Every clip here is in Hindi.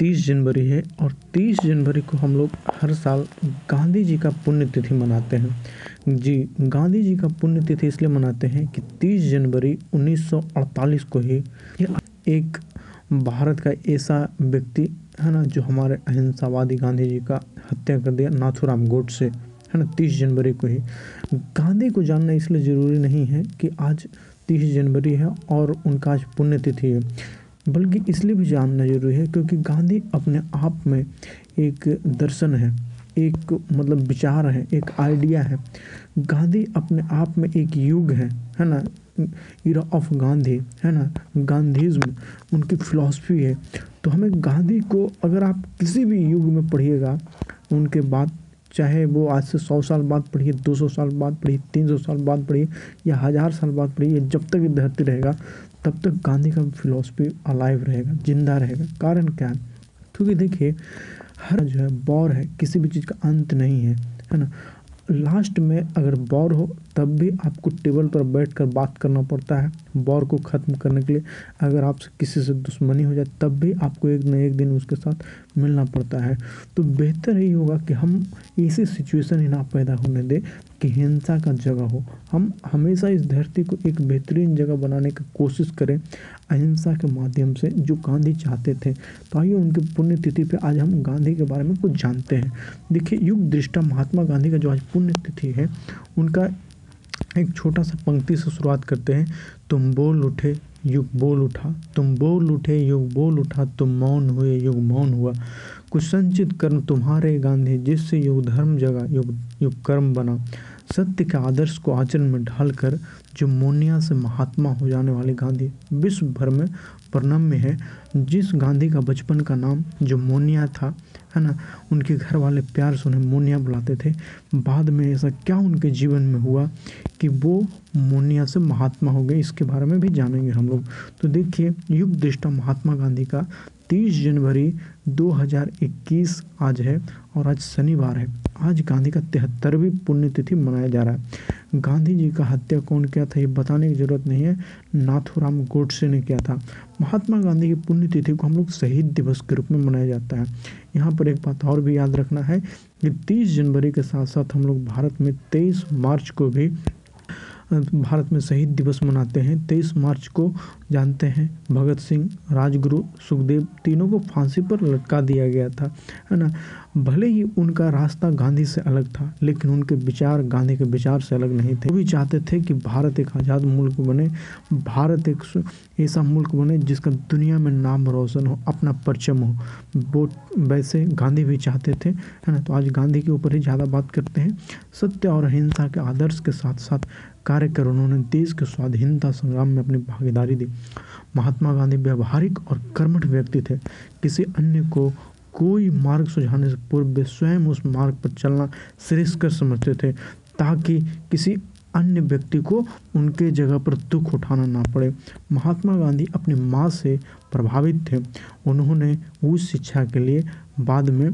तीस जनवरी है और तीस जनवरी को हम लोग हर साल गांधी जी का पुण्यतिथि मनाते हैं। जी, गांधी जी का पुण्यतिथि इसलिए मनाते हैं कि तीस जनवरी 1948 को ही एक भारत का ऐसा व्यक्ति है ना जो हमारे अहिंसावादी गांधी जी का हत्या कर दिया, नाथूराम गोडसे, है ना, तीस जनवरी को ही। गांधी को जानना इसलिए ज़रूरी नहीं है कि आज तीस जनवरी है और उनका आज पुण्यतिथि है। बल्कि इसलिए भी जानना ज़रूरी है क्योंकि गांधी अपने आप में एक दर्शन है, एक मतलब विचार है, एक आइडिया है। गांधी अपने आप में एक युग है है ना? इरा ऑफ़ गांधी है ना? गांधीज्म उनकी फिलॉसफी है। तो हमें गांधी को अगर आप किसी भी युग में पढ़िएगा, उनके बाद चाहे वो आज से सौ साल बाद पढ़िए, दो सौ साल बाद पढ़िए, तीन सौ साल बाद पढ़िए, या हज़ार साल बाद पढ़िए जब तक ये धरती रहेगा, तब तक गांधी का फिलोसफी अलाइव रहेगा, ज़िंदा रहेगा। कारण क्या है? क्योंकि देखिए, हर जो है बौर है, किसी भी चीज़ का अंत नहीं है है ना? लास्ट में अगर बौर हो तब भी आपको टेबल पर बैठ कर बात करना पड़ता है, बौर को ख़त्म करने के लिए। अगर आपसे किसी से दुश्मनी हो जाए, तब भी आपको एक न एक दिन उसके साथ मिलना पड़ता है। तो बेहतर यही होगा कि हम ऐसी सिचुएशन ही ना पैदा होने दें कि हिंसा का जगह हो। हम हमेशा इस धरती को एक बेहतरीन जगह बनाने की कोशिश करें अहिंसा के माध्यम से, जो गांधी चाहते थे। तो आइए उनकी पुण्यतिथि पे आज हम गांधी के बारे में कुछ जानते हैं। देखिए, युग दृष्टा महात्मा गांधी का जो आज पुण्यतिथि है, उनका एक छोटा सा पंक्ति से शुरुआत करते हैं। तुम बोल उठे, युग बोल उठा। तुम बोल उठे, युग बोल उठा। तुम मौन हुए, युग मौन हुआ। कुछ संचित कर्म तुम्हारे गांधी, जिससे युग धर्म जगा, युग युग कर्म बना। सत्य के आदर्श को आचरण में ढालकर जो मोनिया से महात्मा हो जाने वाले गांधी विश्व भर में प्रणम्य है, जिस गांधी का बचपन का नाम जो मोनिया था, है ना, उनके घर वाले प्यार से उन्हें मोनिया बुलाते थे। बाद में ऐसा क्या उनके जीवन में हुआ कि वो मोनिया से महात्मा हो गए, इसके बारे में भी जानेंगे हम लोग। तो देखिए, युग दृष्टा महात्मा गांधी का 30 जनवरी 2021 आज है और आज शनिवार है। आज गांधी का तिहत्तरवीं पुण्यतिथि मनाया जा रहा है। गांधी जी का हत्या कौन किया था, ये बताने की ज़रूरत नहीं है। नाथुराम गोडसे ने किया था। महात्मा गांधी की पुण्यतिथि को हम लोग शहीद दिवस के रूप में मनाया जाता है। यहाँ पर एक बात और भी याद रखना है कि 30 जनवरी के साथ साथ हम लोग भारत में 23 मार्च को भी भारत में शहीद दिवस मनाते हैं। तेईस मार्च को जानते हैं, भगत सिंह, राजगुरु, सुखदेव, तीनों को फांसी पर लटका दिया गया था, है ना? भले ही उनका रास्ता गांधी से अलग था, लेकिन उनके विचार गांधी के विचार से अलग नहीं थे। वो भी चाहते थे कि भारत एक आज़ाद मुल्क बने, भारत एक ऐसा मुल्क बने जिसका दुनिया में नाम रोशन हो, अपना परचम हो। वो वैसे गांधी भी चाहते थे, है ना? तो आज गांधी के ऊपर ही ज़्यादा बात करते हैं। सत्य और अहिंसा के आदर्श के साथ साथ कार्य कर उन्होंने देश के स्वाधीनता संग्राम में अपनी भागीदारी दी। महात्मा गांधी व्यवहारिक और कर्मठ व्यक्ति थे। किसी अन्य को कोई मार्ग सुझाने से पूर्व वे स्वयं उस मार्ग पर चलना श्रेष्ठकर समझते थे, ताकि किसी अन्य व्यक्ति को उनके जगह पर दुख उठाना ना पड़े। महात्मा गांधी अपनी माँ से प्रभावित थे। उन्होंने उस शिक्षा के लिए बाद में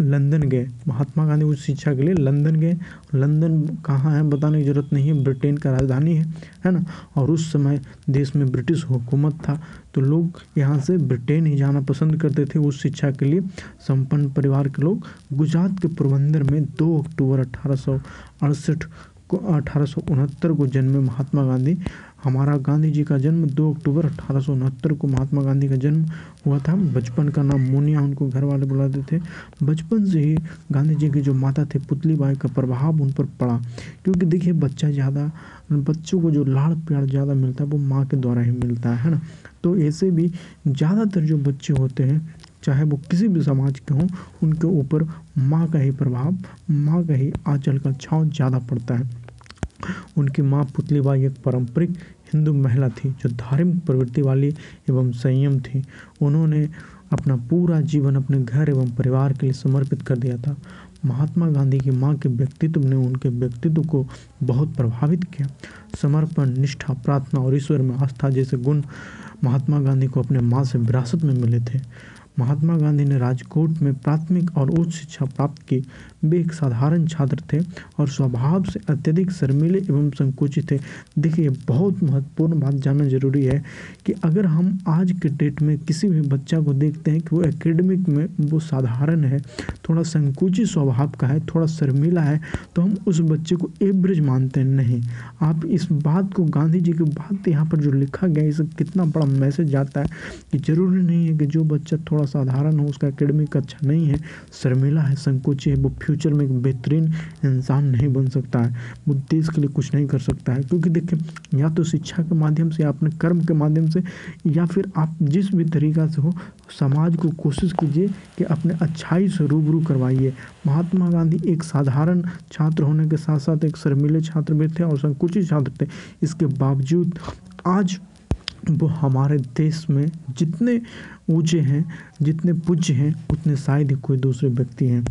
लंदन गए। महात्मा गांधी उच्च शिक्षा के लिए लंदन गए। लंदन कहाँ है बताने की ज़रूरत नहीं है। ब्रिटेन का राजधानी है है ना? और उस समय देश में ब्रिटिश हुकूमत था। तो लोग यहाँ से ब्रिटेन ही जाना पसंद करते थे उस शिक्षा के लिए। संपन्न परिवार के लोग गुजरात के पोरबंदर में 2 अक्टूबर अठारह सौ अड़सठ को, अठारह सौ उनहत्तर को जन्मे महात्मा गांधी। हमारा गांधी जी का जन्म 2 अक्टूबर अठारह सौ उनहत्तर को महात्मा गांधी का जन्म हुआ था। बचपन का नाम मोनिया, उनको घर वाले बुलाते थे। बचपन से ही गांधी जी की जो माता थे, पुतली बाई का प्रभाव उन पर पड़ा। क्योंकि देखिए, बच्चा ज़्यादा, बच्चों को जो लाड़ प्यार ज़्यादा मिलता है, वो माँ के द्वारा ही मिलता है ना? तो ऐसे भी ज़्यादातर जो बच्चे होते हैं, चाहे वो किसी भी समाज के हों, उनके ऊपर माँ का ही प्रभाव, माँ का ही आंचल का छाँव ज़्यादा पड़ता है। उनकी माँ पुतलीबाई एक पारंपरिक हिंदू महिला थी, जो धार्मिक प्रवृत्ति वाली एवं संयम थी। उन्होंने अपना पूरा जीवन अपने घर एवं परिवार के लिए समर्पित कर दिया था। महात्मा गांधी की माँ के व्यक्तित्व ने उनके व्यक्तित्व को बहुत प्रभावित किया। समर्पण, निष्ठा, प्रार्थना और ईश्वर में आस्था जैसे गुण महात्मा गांधी को अपने माँ से विरासत में मिले थे। महात्मा गांधी ने राजकोट में प्राथमिक और उच्च शिक्षा प्राप्त की। वे एक साधारण छात्र थे और स्वभाव से अत्यधिक शर्मीले एवं संकुचित थे। देखिए, बहुत महत्वपूर्ण बात जानना ज़रूरी है कि अगर हम आज के डेट में किसी भी बच्चा को देखते हैं कि वो एकेडमिक में वो साधारण है, थोड़ा संकुचित स्वभाव का है, थोड़ा शर्मीला है तो हम उस बच्चे को एवरेज मानते हैं नहीं। आप इस बात को गांधी जी की बात यहाँ पर जो लिखा गया इसे कितना बड़ा मैसेज जाता है कि ज़रूरी नहीं है कि जो बच्चा थोड़ा साधारण हो, उसका एकेडमिक अच्छा नहीं है। शर्मिला है, संकोची है, वो फ्यूचर में एक बेहतरीन इंसान नहीं बन सकता है। वो देश के लिए कुछ नहीं कर सकता है। क्योंकि देखिए, या तो शिक्षा के माध्यम से, या अपने कर्म के माध्यम से, या फिर आप जिस भी तरीका से हो, समाज को कोशिश कीजिए कि अपने अच्छाई से रूबरू करवाइए। महात्मा गांधी एक साधारण छात्र होने के साथ साथ एक शर्मिले छात्र भी थे और संकुचित छात्र थे। इसके बावजूद आज वो हमारे देश में जितने ऊँचे हैं, जितने पूज्य हैं, उतने शायद ही कोई दूसरे व्यक्ति हैं।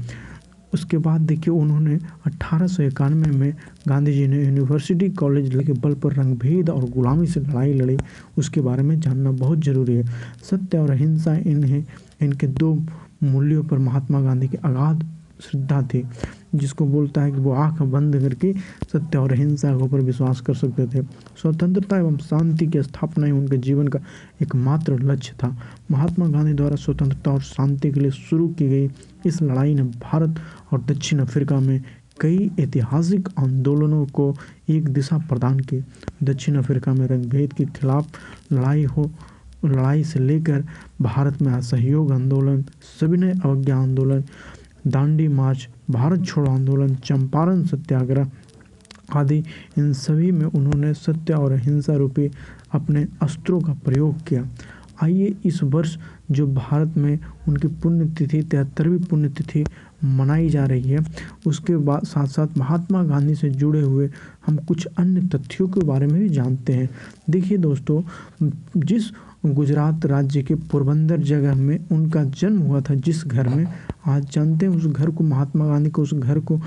उसके बाद देखिए उन्होंने अट्ठारह में गांधी जी ने यूनिवर्सिटी कॉलेज के बल पर रंगभेद और गुलामी से लड़ाई लड़ी। उसके बारे में जानना बहुत ज़रूरी है। सत्य और अहिंसा इन्हें, इनके दो मूल्यों पर महात्मा गांधी की अगाध श्रद्धा थी। जिसको बोलता है कि वो आँख बंद करके सत्य और अहिंसा के ऊपर विश्वास कर सकते थे। स्वतंत्रता एवं शांति की स्थापना ही उनके जीवन का एकमात्र लक्ष्य था। महात्मा गांधी द्वारा स्वतंत्रता और शांति के लिए शुरू की गई इस लड़ाई ने भारत और दक्षिण अफ्रीका में कई ऐतिहासिक आंदोलनों को एक दिशा प्रदान की। दक्षिण अफ्रीका में रंगभेद के खिलाफ लड़ाई हो, लड़ाई से लेकर भारत में असहयोग आंदोलन, सविनय अवज्ञा आंदोलन दांडी मार्च, भारत छोड़ो आंदोलन, चंपारण सत्याग्रह आदि, इन सभी में उन्होंने सत्य और अहिंसा रूपी अपने अस्त्रों का प्रयोग किया। आइए इस वर्ष जो भारत में उनकी पुण्यतिथि, तिहत्तरवीं पुण्यतिथि मनाई जा रही है। उसके बाद साथ साथ महात्मा गांधी से जुड़े हुए हम कुछ अन्य तथ्यों के बारे में भी जानते हैं। देखिए दोस्तों, जिस गुजरात राज्य के पोरबंदर जगह में उनका जन्म हुआ था, जिस घर में, आज जानते हैं उस घर को, महात्मा गांधी को, उस घर को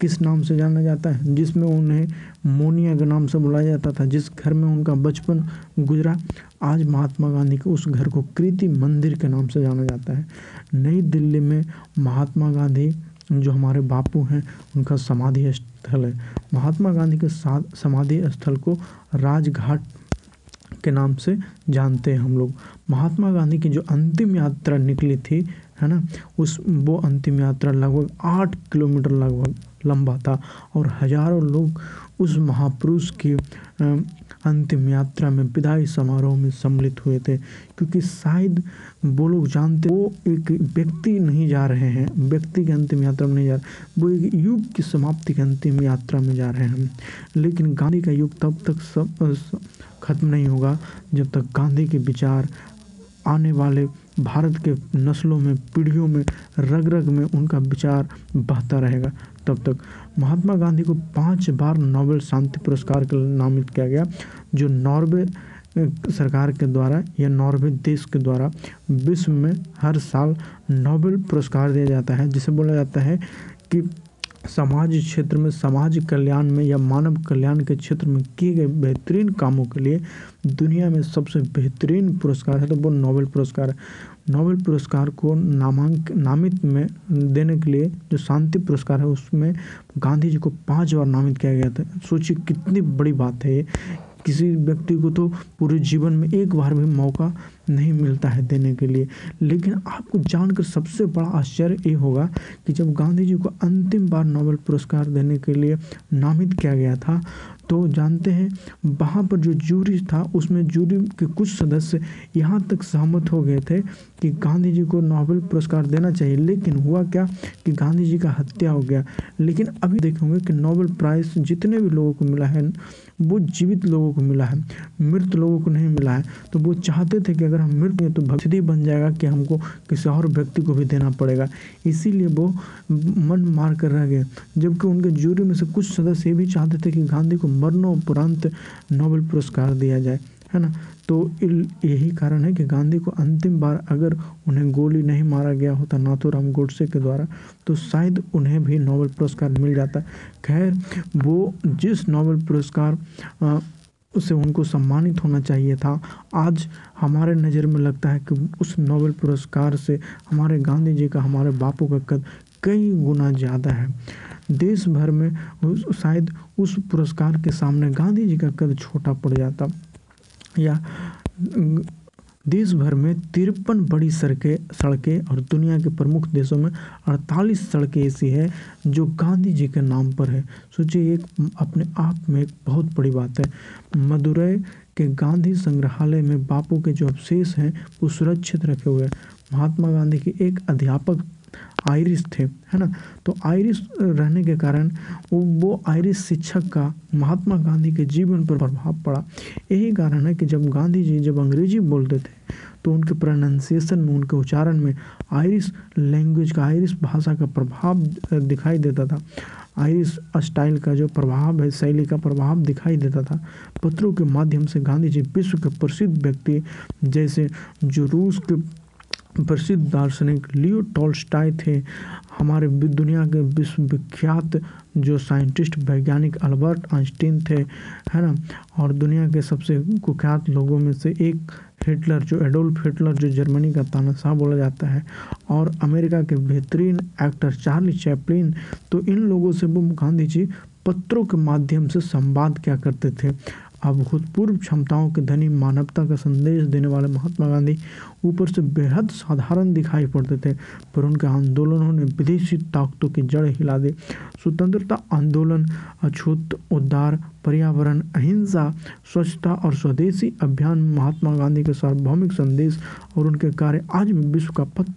किस नाम से जाना जाता है? जिसमें उन्हें मोनिया के नाम से बुलाया जाता था, जिस घर में उनका बचपन गुजरा। आज महात्मा गांधी के उस घर को कृति मंदिर के नाम से जाना जाता है। नई दिल्ली में महात्मा गांधी जो हमारे बापू हैं, उनका समाधि स्थल है। महात्मा गांधी के साथ समाधि स्थल को राजघाट के नाम से जानते हैं हम लोग। महात्मा गांधी की जो अंतिम यात्रा निकली थी, है ना? उस, वो अंतिम यात्रा लगभग आठ किलोमीटर लगभग लंबा था और हज़ारों लोग उस महापुरुष की अंतिम यात्रा में विदाई समारोह में सम्मिलित हुए थे, क्योंकि शायद वो लोग जानते वो एक व्यक्ति नहीं जा रहे हैं, व्यक्ति की अंतिम यात्रा में नहीं जा रहे, वो एक युग की समाप्ति की अंतिम यात्रा में जा रहे हैं। लेकिन गांधी का युग तब तक सब ख़त्म नहीं होगा, जब तक गांधी के विचार आने वाले भारत के नस्लों में, पीढ़ियों में रग रग में उनका विचार बहता रहेगा। तब तक महात्मा गांधी को पाँच बार नोबेल शांति पुरस्कार के नामित किया गया, जो नॉर्वे सरकार के द्वारा या नॉर्वे देश के द्वारा विश्व में हर साल नोबेल पुरस्कार दिया जाता है। जिसे बोला जाता है कि समाज क्षेत्र में, समाज कल्याण में या मानव कल्याण के क्षेत्र में किए गए बेहतरीन कामों के लिए दुनिया में सबसे बेहतरीन पुरस्कार है तो वो नोबेल पुरस्कार है। नोबेल पुरस्कार को नामांक, नामित में देने के लिए जो शांति पुरस्कार है, उसमें गांधी जी को पाँच बार नामित किया गया था। सोचिए कितनी बड़ी बात है किसी व्यक्ति को तो पूरे जीवन में एक बार भी मौका नहीं मिलता है देने के लिए। लेकिन आपको जानकर सबसे बड़ा आश्चर्य ये होगा कि जब गांधी जी को अंतिम बार नोबेल पुरस्कार देने के लिए नामित किया गया था तो जानते हैं वहाँ पर जो जूरी था, उसमें जूरी के कुछ सदस्य यहाँ तक सहमत हो गए थे कि गांधी जी को नोबेल पुरस्कार देना चाहिए। लेकिन हुआ क्या कि गांधी जी का हत्या हो गया। लेकिन अभी देखेंगे कि नोबेल प्राइज़ जितने भी लोगों को मिला है वो जीवित लोगों को मिला है, मृत लोगों को नहीं मिला है। तो वो चाहते थे कि अगर हम मृत हैं तो भविष्य बन जाएगा कि हमको किसी और व्यक्ति को भी देना पड़ेगा। इसीलिए वो मन मार कर रह गए, जबकि उनके जूरी में से कुछ सदस्य ये भी चाहते थे कि गांधी को मरणोपरांत नोबेल पुरस्कार दिया जाए, है ना? तो यही कारण है कि गांधी को अंतिम बार अगर उन्हें गोली नहीं मारा गया होता नाथूराम गोडसे के द्वारा तो शायद उन्हें भी नोबेल पुरस्कार मिल जाता। खैर, वो जिस नोबेल पुरस्कार उसे उनको सम्मानित होना चाहिए था, आज हमारे नज़र में लगता है कि उस नोबेल पुरस्कार से हमारे गांधी जी का, हमारे बापू का कद कई गुना ज़्यादा है। देश भर में शायद उस पुरस्कार के सामने गांधी जी का कद छोटा पड़ जाता। या देश भर में तिरपन बड़ी सड़कें सड़कें और दुनिया के प्रमुख देशों में अड़तालीस सड़कें ऐसी है जो गांधी जी के नाम पर है। सोचिए, एक अपने आप में एक बहुत बड़ी बात है। मदुरई के गांधी संग्रहालय में बापू के जो अवशेष हैं, वो सुरक्षित रखे हुए हैं। महात्मा गांधी के एक अध्यापक आयरिश थे, है ना? तो आयरिश रहने के कारण वो वो आयरिश शिक्षक का महात्मा गांधी के जीवन पर प्रभाव पड़ा। यही कारण है कि जब गांधी जी जब अंग्रेज़ी बोलते थे तो उनके प्रोनाउंसिएशन में, उनके उच्चारण में आयरिश लैंग्वेज का आयरिश भाषा का प्रभाव दिखाई देता था। आयरिश स्टाइल का जो प्रभाव है, शैली का प्रभाव दिखाई देता था। पत्रों के माध्यम से गांधी जी विश्व के प्रसिद्ध व्यक्ति जैसे जो रूस के प्रसिद्ध दार्शनिक लियो टॉल्स्टाय थे। हमारे दुनिया के विश्वविख्यात जो साइंटिस्ट, वैज्ञानिक अल्बर्ट आइंस्टीन थे, है ना? और दुनिया के सबसे कुख्यात लोगों में से एक हिटलर, जो एडोल्फ हिटलर, जो जर्मनी का तानाशाह बोला जाता है, और अमेरिका के बेहतरीन एक्टर चार्ली चैपलिन। तो इन लोगों से वो गांधी जी पत्रों के माध्यम से संवाद क्या करते थे। अभूतपूर्व क्षमताओं के धनी मानवता का संदेश देने वाले महात्मा गांधी ऊपर से बेहद साधारण दिखाई पड़ते थे, पर उनके आंदोलनों ने विदेशी ताकतों की जड़ हिला दी। स्वतंत्रता आंदोलन, अछूत, उद्धार, पर्यावरण, अहिंसा, स्वच्छता और स्वदेशी अभियान महात्मा गांधी के सार्वभौमिक संदेश और उनके कार्य आज भी विश्व का पथ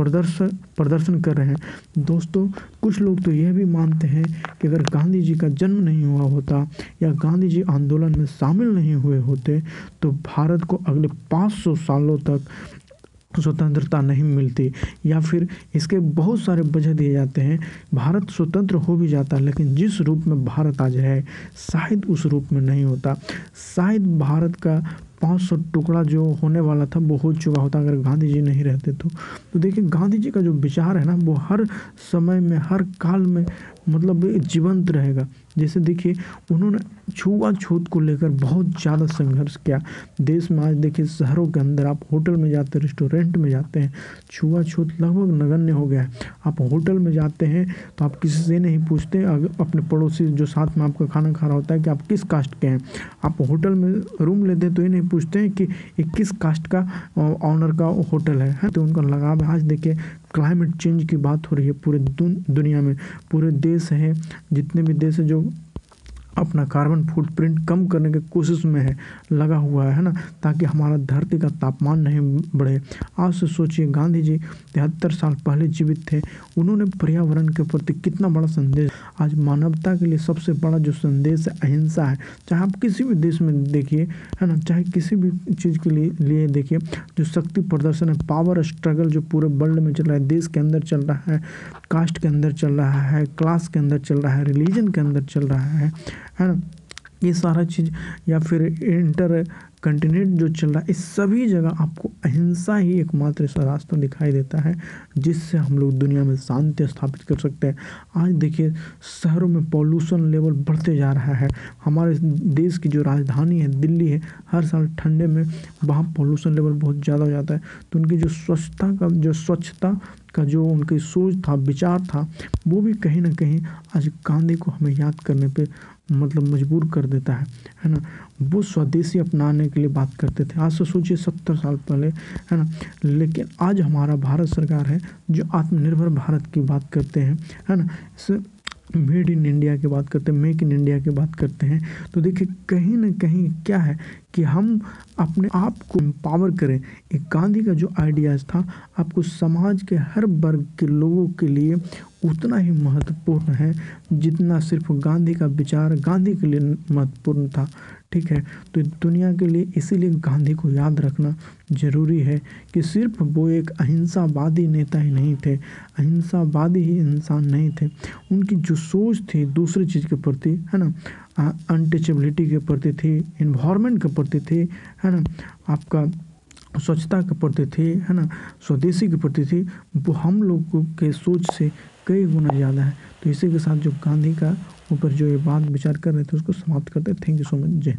प्रदर्शन प्रदर्शन कर रहे हैं। दोस्तों, कुछ लोग तो यह भी मानते हैं कि अगर गांधी जी का जन्म नहीं हुआ होता या गांधी जी आंदोलन में शामिल नहीं हुए होते तो भारत को अगले 500 सालों तक स्वतंत्रता नहीं मिलती, या फिर इसके बहुत सारे वजह दिए जाते हैं। भारत स्वतंत्र हो भी जाता है, लेकिन जिस रूप में भारत आज है, शायद उस रूप में नहीं होता। शायद भारत का पाँच सौ टुकड़ा जो होने वाला था, वो हो चुका होता, अगर गांधी जी नहीं रहते तो। तो देखिए गांधी जी का जो विचार है ना, वो हर समय में, हर काल में मतलब जीवंत रहेगा। जैसे देखिए उन्होंने छुआछूत को लेकर बहुत ज़्यादा संघर्ष किया। देश में आज देखिए शहरों के अंदर आप होटल में जाते हैं रेस्टोरेंट में जाते हैं छुआछूत लगभग नगण्य हो गया है। आप होटल में जाते हैं तो आप किसी से नहीं पूछते अगर अपने पड़ोसी जो साथ में आपका खाना खा रहा होता है कि आप किस कास्ट के हैं। आप होटल में रूम लेते हैं तो ये नहीं पूछते हैं कि ये किस कास्ट का ऑनर का होटल है, है तो उनका लगाव आज देखिए क्लाइमेट चेंज की बात हो रही है पूरे दुनिया में, पूरे देश हैं, जितने भी देश हैं जो अपना कार्बन फुटप्रिंट कम करने की कोशिश में है, लगा हुआ है ना? ताकि हमारा धरती का तापमान नहीं बढ़े। आज से सोचिए, गांधी जी तिहत्तर साल पहले जीवित थे। उन्होंने पर्यावरण के प्रति कितना बड़ा संदेश आज मानवता के लिए सबसे बड़ा जो संदेश है, अहिंसा है। चाहे आप किसी भी देश में देखिए, है ना? चाहे किसी भी चीज़ के लिए लिए देखिए, जो शक्ति प्रदर्शन है पावर स्ट्रगल जो पूरे वर्ल्ड में चल रहा है, देश के अंदर चल रहा है कास्ट के अंदर चल रहा है क्लास के अंदर चल रहा है रिलीजन के अंदर चल रहा है है ना? ये सारा चीज़ या फिर इंटर कंटिनेंट जो चल रहा है, इस सभी जगह आपको अहिंसा ही एकमात्र ऐसा रास्ता दिखाई देता है, जिससे हम लोग दुनिया में शांति स्थापित कर सकते हैं। आज देखिए, शहरों में पॉल्यूशन लेवल बढ़ते जा रहा है। हमारे देश की जो राजधानी है, दिल्ली है, हर साल ठंडे में वहाँ पॉल्यूशन लेवल बहुत ज़्यादा हो जाता है। तो उनकी जो स्वच्छता का, जो स्वच्छता का जो उनकी सोच था, विचार था, वो भी कहीं ना कहीं आज गांधी को हमें याद करने पे मतलब मजबूर कर देता है है ना? वो स्वदेशी अपनाने के लिए बात करते थे। आज से सोचिए, सत्तर साल पहले, है ना? लेकिन आज हमारा भारत सरकार है, जो आत्मनिर्भर भारत की बात करते हैं, है ना? मेड इन इंडिया की बात करते हैं, मेक इन इंडिया की बात करते हैं तो देखिए कहीं ना कहीं क्या है कि हम अपने आप को एम्पावर करें। एक गांधी का जो आइडियाज़ था, आपको समाज के हर वर्ग के लोगों के लिए उतना ही महत्वपूर्ण है जितना सिर्फ़ गांधी का विचार, गांधी के लिए महत्वपूर्ण था। ठीक है? तो दुनिया के लिए इसीलिए गांधी को याद रखना ज़रूरी है कि सिर्फ़ वो एक अहिंसावादी नेता ही नहीं थे। अहिंसावादी ही इंसान नहीं थे। उनकी जो सोच थी दूसरी चीज़ के प्रति, है ना? अनटचेबिलिटी के प्रति थी इन्वायरमेंट के प्रति थी, है ना? आपका स्वच्छता के प्रति थी, है ना? स्वदेशी के प्रति थी। वो हम लोगों के सोच से कई गुना ज़्यादा है। तो इसी के साथ जो गांधी का ऊपर जो ये बात विचार कर रहे थे, उसको समाप्त करते थैंक यू सो मच जय